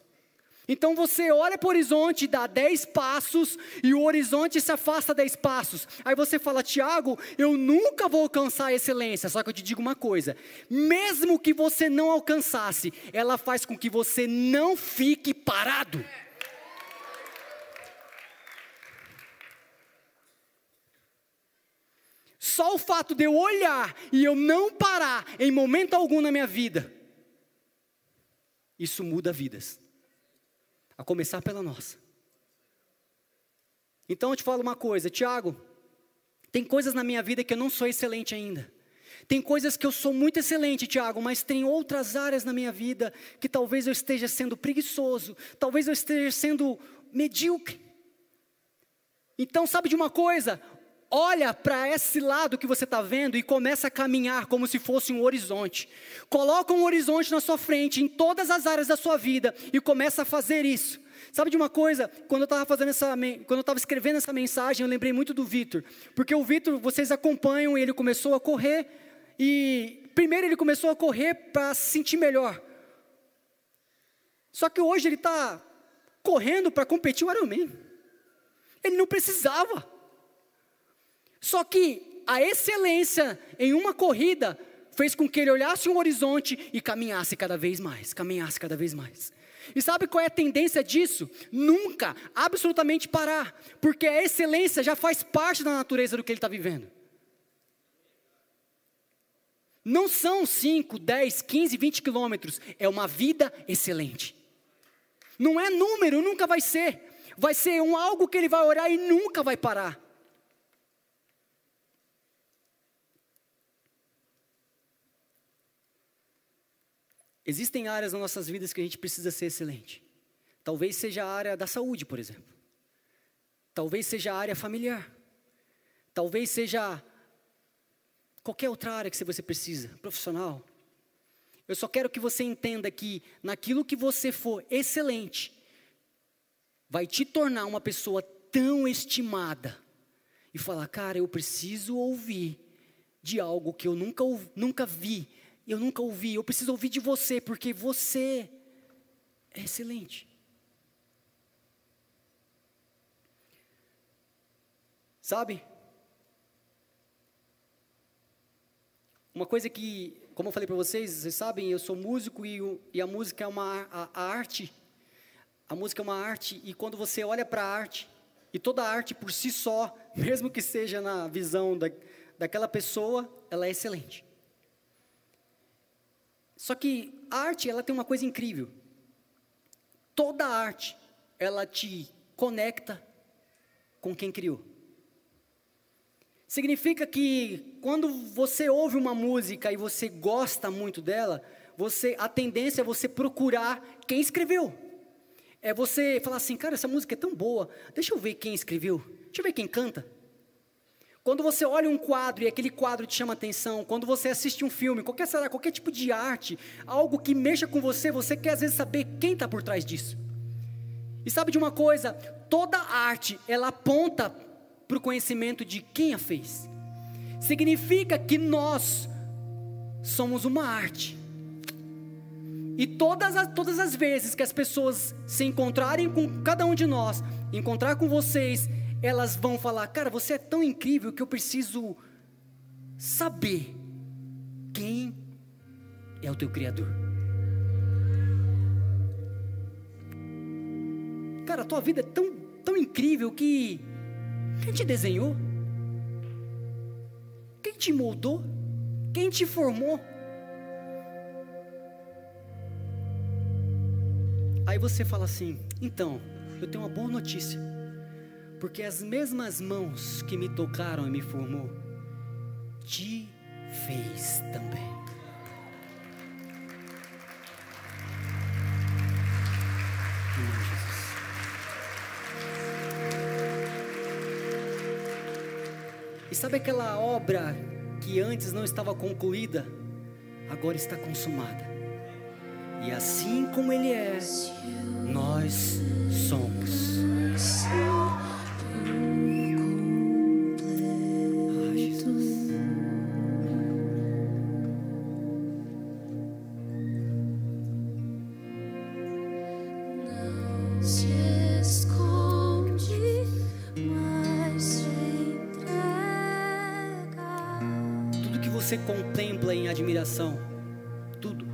S2: Então você olha para o horizonte, dá dez passos e o horizonte se afasta dez passos. Aí você fala, Tiago, eu nunca vou alcançar a excelência. Só que eu te digo uma coisa: mesmo que você não alcançasse, ela faz com que você não fique parado. Só o fato de eu olhar e eu não parar em momento algum na minha vida, isso muda vidas a começar pela nossa. Então eu te falo uma coisa, Tiago, tem coisas na minha vida que eu não sou excelente ainda. Tem coisas que eu sou muito excelente, Tiago, mas tem outras áreas na minha vida que talvez eu esteja sendo preguiçoso, talvez eu esteja sendo medíocre. Então, sabe de uma coisa? Olha para esse lado que você está vendo e começa a caminhar como se fosse um horizonte. Coloca um horizonte na sua frente, em todas as áreas da sua vida, e começa a fazer isso. Sabe de uma coisa? Quando eu estava fazendo essa, quando eu estava escrevendo essa mensagem, eu lembrei muito do Vitor, porque o Vitor, vocês acompanham, ele começou a correr e primeiro ele começou a correr para se sentir melhor. Só que hoje ele está correndo para competir o Ironman. Ele não precisava. Só que a excelência em uma corrida fez com que ele olhasse um horizonte e caminhasse cada vez mais, caminhasse cada vez mais. E sabe qual é a tendência disso? Nunca, absolutamente parar, porque a excelência já faz parte da natureza do que ele está vivendo. Não são 5, 10, 15, 20 quilômetros, é uma vida excelente. Não é número, nunca vai ser. Vai ser um algo que ele vai orar e nunca vai parar. Existem áreas nas nossas vidas que a gente precisa ser excelente. Talvez seja a área da saúde, por exemplo. Talvez seja a área familiar. Talvez seja qualquer outra área que você precisa, profissional. Eu só quero que você entenda que naquilo que você for excelente, vai te tornar uma pessoa tão estimada e falar, cara, eu preciso ouvir de algo que eu nunca, nunca vi eu nunca ouvi, eu preciso ouvir de você, porque você é excelente. Sabe? Uma coisa que, como eu falei para vocês, vocês sabem, eu sou músico e, e a música é uma a, a arte. A música é uma arte e quando você olha para a arte, e toda a arte por si só, mesmo que seja na visão da, daquela pessoa, ela é excelente. Só que a arte, ela tem uma coisa incrível. Toda arte, ela te conecta com quem criou. Significa que quando você ouve uma música e você gosta muito dela, você a tendência é você procurar quem escreveu. É você falar assim, cara, essa música é tão boa, deixa eu ver quem escreveu, deixa eu ver quem canta. Quando você olha um quadro e aquele quadro te chama atenção, quando você assiste um filme, qualquer, será, qualquer tipo de arte, algo que mexa com você, você quer às vezes saber quem está por trás disso. E sabe de uma coisa? Toda arte, ela aponta para o conhecimento de quem a fez. Significa que nós somos uma arte. E todas as, todas as vezes que as pessoas se encontrarem com cada um de nós, encontrar com vocês, elas vão falar: Cara, você é tão incrível que eu preciso saber quem é o teu Criador. Cara, a tua vida é tão, tão incrível que. Quem te desenhou? Quem te moldou? Quem te formou? Aí você fala assim: então, eu tenho uma boa notícia, porque as mesmas mãos que me tocaram e me formou, te fez também. E sabe aquela obra que antes não estava concluída, agora está consumada? E assim como Ele é, nós somos. Tudo,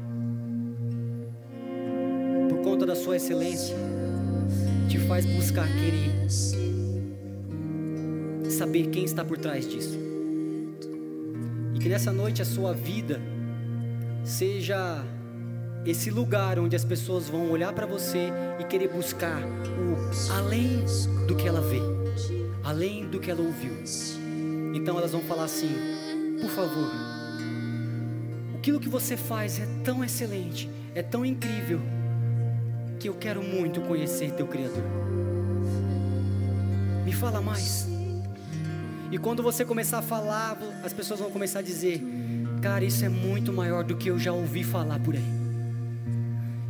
S2: por conta da sua excelência, te faz buscar querer saber quem está por trás disso. E que nessa noite a sua vida seja esse lugar onde as pessoas vão olhar para você e querer buscar o além do que ela vê, além do que ela ouviu. Então elas vão falar assim: por favor, aquilo que você faz é tão excelente, é tão incrível, que eu quero muito conhecer teu Criador. Me fala mais. E quando você começar a falar, as pessoas vão começar a dizer: Cara, isso é muito maior do que eu já ouvi falar por aí.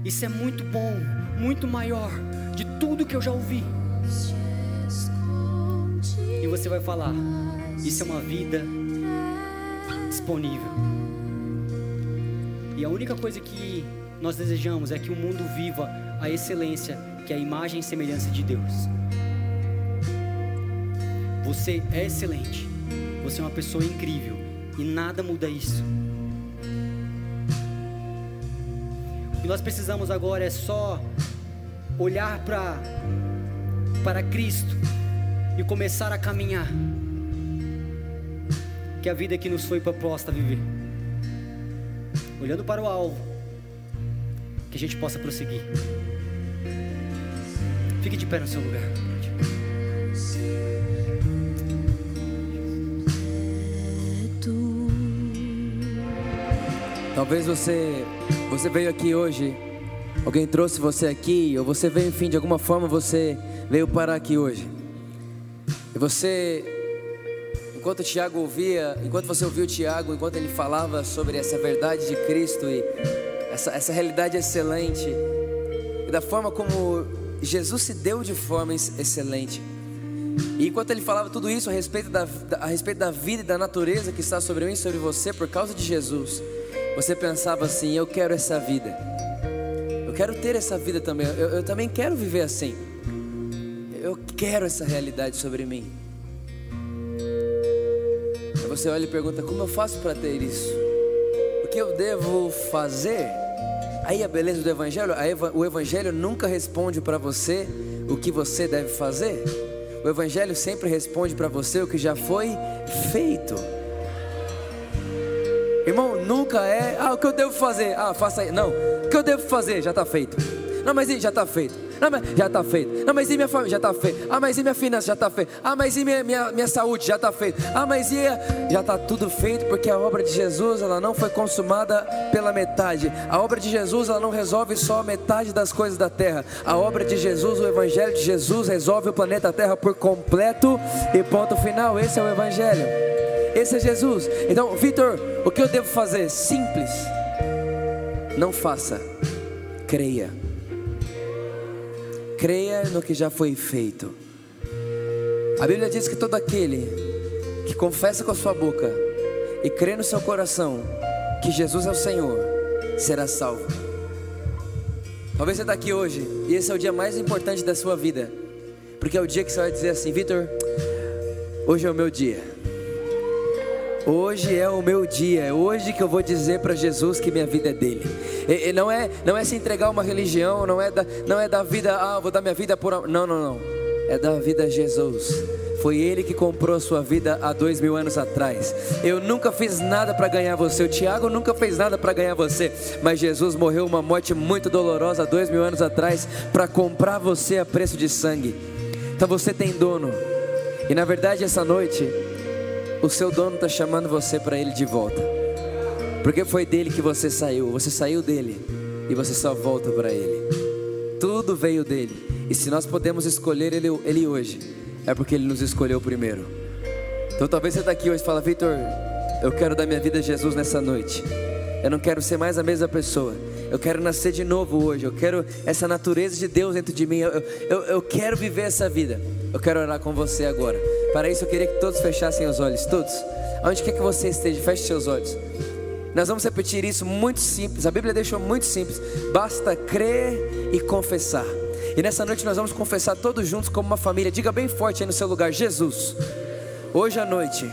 S2: Isso é muito bom, muito maior de tudo que eu já ouvi. E você vai falar: Isso é uma vida disponível. E a única coisa que nós desejamos é que o mundo viva a excelência, que é a imagem e semelhança de Deus. Você é excelente. Você é uma pessoa incrível e nada muda isso. O que nós precisamos agora é só olhar para para Cristo e começar a caminhar. Que a vida que nos foi proposta viver. Olhando para o alvo, que a gente possa prosseguir. Fique de pé no seu lugar.
S1: Talvez você você veio aqui hoje, alguém trouxe você aqui, ou você veio, enfim, de alguma forma você veio parar aqui hoje. E você, enquanto o Tiago ouvia, enquanto você ouvia o Tiago, enquanto ele falava sobre essa verdade de Cristo e essa, essa realidade excelente, e da forma como Jesus se deu de forma ex- excelente. E enquanto ele falava tudo isso a respeito da- a respeito da vida e da natureza que está sobre mim e sobre você por causa de Jesus, você pensava assim: eu quero essa vida. Eu quero ter essa vida também. Eu, eu também quero viver assim. Eu quero essa realidade sobre mim. Você olha e pergunta: como eu faço para ter isso? O que eu devo fazer? Aí a beleza do Evangelho, eva- o Evangelho nunca responde para você o que você deve fazer. O Evangelho sempre responde para você o que já foi feito. Irmão, nunca é, ah, o que eu devo fazer? Ah, faça aí. Não, o que eu devo fazer? Já está feito. Não, mas já está feito. Não, mas já está feito. Não, mas e minha família? Já está feito. Ah, mas e minha finança? Já está feito. Ah, mas e minha, minha, minha saúde? Já está feito. Ah, mas e já está tudo feito porque a obra de Jesus ela não foi consumada pela metade. A obra de Jesus ela não resolve só a metade das coisas da terra. A obra de Jesus, o Evangelho de Jesus resolve o planeta Terra por completo e ponto final. Esse é o Evangelho. Esse é Jesus. Então, Vitor, o que eu devo fazer? Simples. Não faça, creia. Creia no que já foi feito. A Bíblia diz que todo aquele que confessa com a sua boca e crê no seu coração que Jesus é o Senhor, será salvo. Talvez você está aqui hoje e esse é o dia mais importante da sua vida, porque é o dia que você vai dizer assim: Vitor, hoje é o meu dia. Hoje é o meu dia, é hoje que eu vou dizer para Jesus que minha vida é dele. E, e não é, não é se entregar a uma religião, não é da, não é da vida, ah, vou dar minha vida por, não, não, não. É dar vida a Jesus. Foi Ele que comprou a sua vida há dois mil anos atrás. Eu nunca fiz nada para ganhar você. O Tiago nunca fez nada para ganhar você. Mas Jesus morreu uma morte muito dolorosa há dois mil anos atrás para comprar você a preço de sangue. Então você tem dono. E na verdade essa noite o seu dono está chamando você para ele de volta. Porque foi dele que você saiu. Você saiu dele e você só volta para ele. Tudo veio dele. E se nós podemos escolher ele, ele hoje, é porque ele nos escolheu primeiro. Então talvez você está aqui hoje e fala, Vitor, eu quero dar minha vida a Jesus nessa noite. Eu não quero ser mais a mesma pessoa. Eu quero nascer de novo hoje. Eu quero essa natureza de Deus dentro de mim. Eu, eu, eu quero viver essa vida. Eu quero orar com você agora. Para isso eu queria que todos fechassem os olhos, todos. Onde quer que você esteja, feche seus olhos. Nós vamos repetir isso muito simples. A Bíblia deixou muito simples. Basta crer e confessar. E nessa noite nós vamos confessar todos juntos como uma família. Diga bem forte aí no seu lugar: Jesus, hoje à noite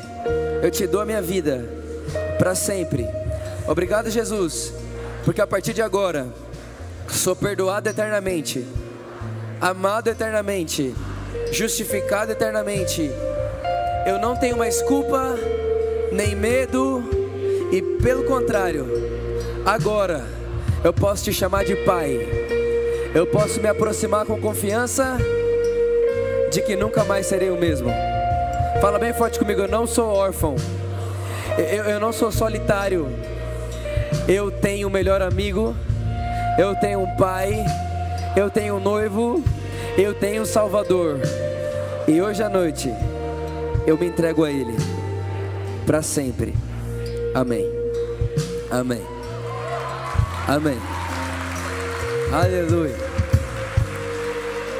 S1: eu te dou a minha vida para sempre. Obrigado, Jesus, porque a partir de agora sou perdoado eternamente, amado eternamente, justificado eternamente. Eu não tenho mais culpa, nem medo, e pelo contrário, agora eu posso te chamar de Pai, eu posso me aproximar com confiança de que nunca mais serei o mesmo. Fala bem forte comigo, eu não sou órfão, eu, eu não sou solitário, eu tenho um melhor amigo, eu tenho um pai, eu tenho um noivo, eu tenho um salvador, e hoje à noite eu me entrego a Ele para sempre. Amém. Amém. Amém. Aleluia.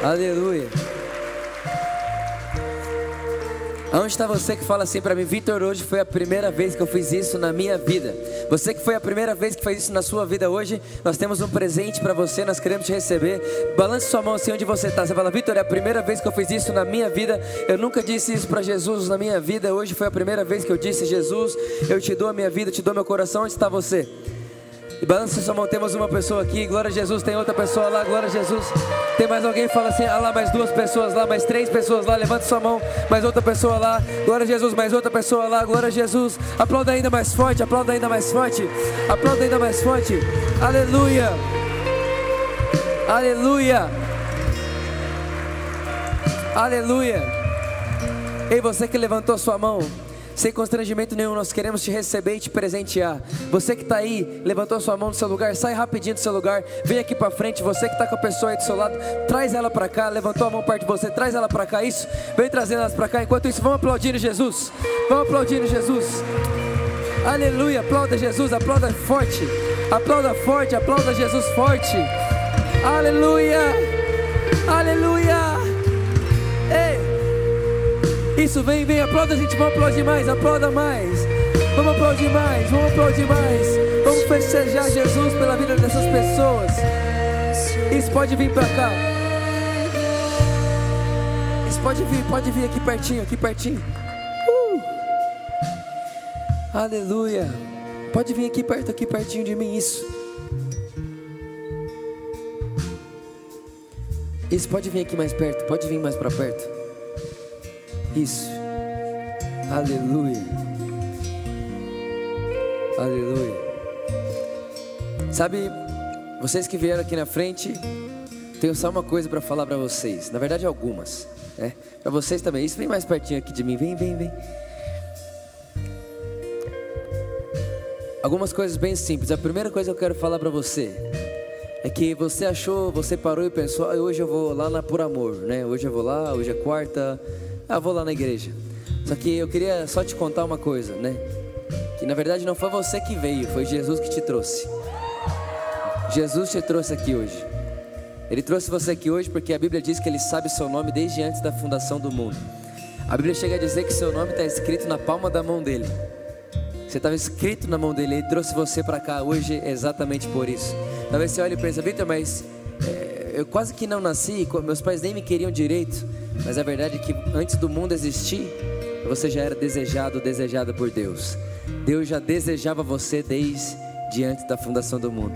S1: Aleluia. Onde está você que fala assim para mim, Vitor? Hoje foi a primeira vez que eu fiz isso na minha vida. Você que foi a primeira vez que fez isso na sua vida hoje, nós temos um presente para você, nós queremos te receber. Balance sua mão assim onde você está. Você fala, Vitor, é a primeira vez que eu fiz isso na minha vida. Eu nunca disse isso para Jesus na minha vida. Hoje foi a primeira vez que eu disse, Jesus, eu te dou a minha vida, te dou meu coração. Onde está você? Balança sua mão, temos uma pessoa aqui, glória a Jesus, tem outra pessoa lá, glória a Jesus. Tem mais alguém fala assim, ah lá, mais duas pessoas lá, mais três pessoas lá, levanta sua mão, mais outra pessoa lá, glória a Jesus, mais outra pessoa lá, glória a Jesus. Aplauda ainda mais forte, aplauda ainda mais forte, aplauda ainda mais forte, aleluia, aleluia, aleluia. Ei, você que levantou sua mão, sem constrangimento nenhum, nós queremos te receber e te presentear. Você que está aí, levantou sua mão do seu lugar, sai rapidinho do seu lugar, vem aqui para frente. Você que está com a pessoa aí do seu lado, traz ela para cá, levantou a mão perto de você, traz ela para cá. Isso, vem trazendo elas para cá. Enquanto isso, vamos aplaudindo Jesus. Vamos aplaudindo Jesus. Aleluia, aplauda Jesus, aplauda forte, aplauda forte, aplauda Jesus forte. Aleluia, aleluia. Isso, vem, vem, aplauda, a gente, vamos aplaudir mais, aplauda mais. Vamos aplaudir mais, vamos aplaudir mais. Vamos festejar Jesus pela vida dessas pessoas. Isso pode vir para cá. Isso pode vir, pode vir aqui pertinho, aqui pertinho. Uh! Aleluia. Pode vir aqui perto, aqui pertinho de mim, isso. Isso pode vir aqui mais perto, pode vir mais para perto. Isso. Aleluia. Aleluia. Sabe, vocês que vieram aqui na frente, tenho só uma coisa para falar para vocês. Na verdade, algumas. Né? Para vocês também. Isso vem mais pertinho aqui de mim. Vem, vem, vem. Algumas coisas bem simples. A primeira coisa que eu quero falar para você é que você achou, você parou e pensou, ah, hoje eu vou lá na Por Amor, né? Hoje eu vou lá, hoje é quarta, ah, vou lá na igreja. Só que eu queria só te contar uma coisa, né? Que na verdade não foi você que veio, foi Jesus que te trouxe. Jesus te trouxe aqui hoje. Ele trouxe você aqui hoje porque a Bíblia diz que Ele sabe seu nome desde antes da fundação do mundo. A Bíblia chega a dizer que seu nome está escrito na palma da mão dele. Você estava escrito na mão dele, ele trouxe você para cá hoje exatamente por isso. Talvez você olhe e pense, Vitor, mas é, eu quase que não nasci, meus pais nem me queriam direito. Mas a verdade é que antes do mundo existir, você já era desejado, desejada por Deus. Deus já desejava você desde antes da fundação do mundo.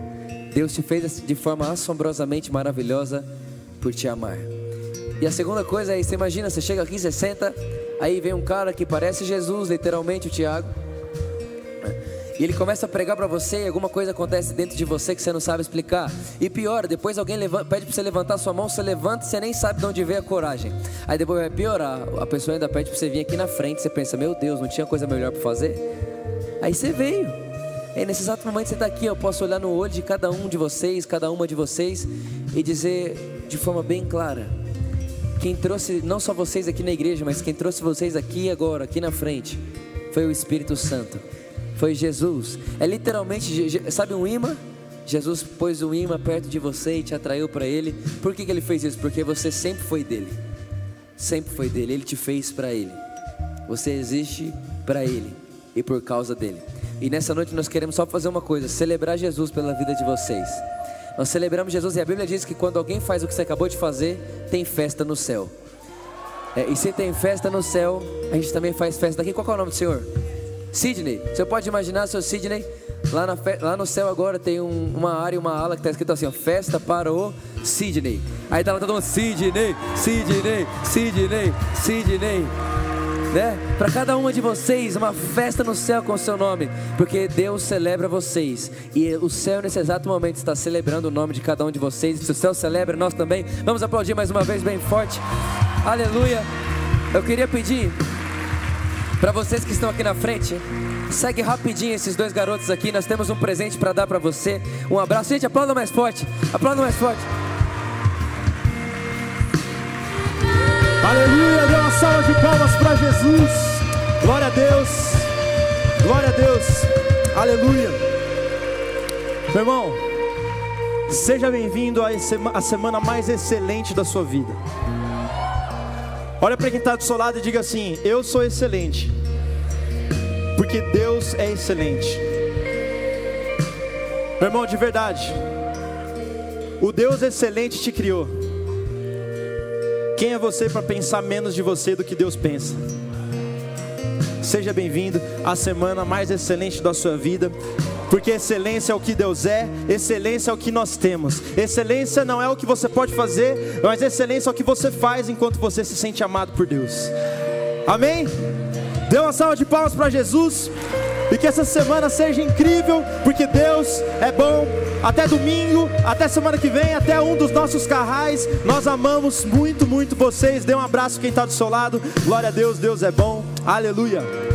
S1: Deus te fez de forma assombrosamente maravilhosa por te amar. E a segunda coisa é, você imagina, você chega aqui, você senta, aí vem um cara que parece Jesus, literalmente o Tiago e ele começa a pregar para você e alguma coisa acontece dentro de você que você não sabe explicar. E pior, depois alguém levanta, pede para você levantar sua mão, você levanta e você nem sabe de onde veio a coragem. Aí depois vai piorar, a pessoa ainda pede para você vir aqui na frente, você pensa, meu Deus, não tinha coisa melhor para fazer? Aí você veio. E nesse exato momento você está aqui, eu posso olhar no olho de cada um de vocês, cada uma de vocês, e dizer de forma bem clara: quem trouxe não só vocês aqui na igreja, mas quem trouxe vocês aqui agora, aqui na frente, foi o Espírito Santo foi Jesus. É literalmente, sabe um imã? Jesus pôs um imã perto de você e te atraiu para Ele. Por que, que Ele fez isso? Porque você sempre foi dele. Sempre foi dele. Ele te fez para Ele. Você existe para Ele e por causa dele. E nessa noite nós queremos só fazer uma coisa: celebrar Jesus pela vida de vocês. Nós celebramos Jesus e a Bíblia diz que quando alguém faz o que você acabou de fazer, tem festa no céu. É, e se tem festa no céu, a gente também faz festa aqui. Qual é o nome do Senhor? Sidney, você pode imaginar, seu Sidney, lá, na, lá no céu agora tem um, uma área, uma ala que está escrito assim, ó, festa para o Sidney. Aí tá lá todo mundo, Sidney, Sidney, Sidney, Sidney. Né? Para cada uma de vocês, uma festa no céu com o seu nome, porque Deus celebra vocês e o céu nesse exato momento está celebrando o nome de cada um de vocês. Se o céu celebra, nós também. Vamos aplaudir mais uma vez bem forte. Aleluia. Eu queria pedir para vocês que estão aqui na frente, segue rapidinho esses dois garotos aqui. Nós temos um presente para dar para você. Um abraço. Gente, aplauda mais forte. Aplauda mais forte.
S3: Aleluia. Dê uma salva de palmas para Jesus. Glória a Deus. Glória a Deus. Aleluia. Meu irmão, seja bem-vindo à semana mais excelente da sua vida. Olha para quem está do seu lado e diga assim: Eu sou excelente, porque Deus é excelente. Meu irmão, de verdade, o Deus excelente te criou. Quem é você para pensar menos de você do que Deus pensa? Seja bem-vindo à semana mais excelente da sua vida porque excelência é o que Deus é, excelência é o que nós temos. Excelência não é o que você pode fazer, mas excelência é o que você faz enquanto você se sente amado por Deus. Amém? Dê uma salva de palmas para Jesus. E que essa semana seja incrível, porque Deus é bom. Até domingo, até semana que vem, até um dos nossos carrais. Nós amamos muito, muito vocês. Dê um abraço quem está do seu lado. Glória a Deus, Deus é bom. Aleluia.